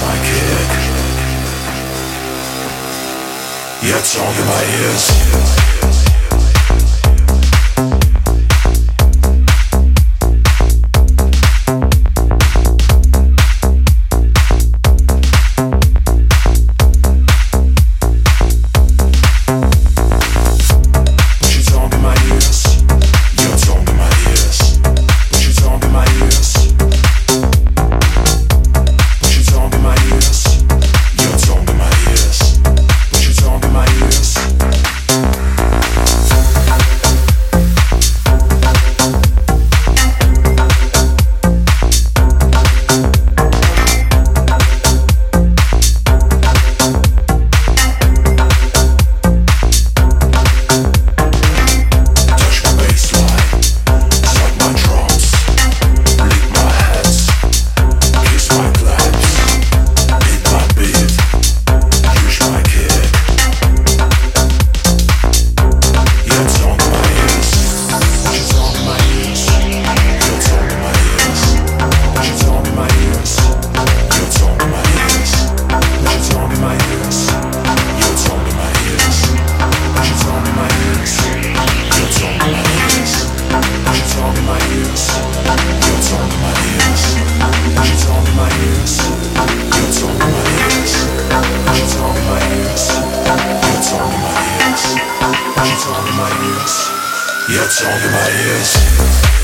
my kid. You're talking my ears. it's on in my ears. Yeah, it's on in my ears.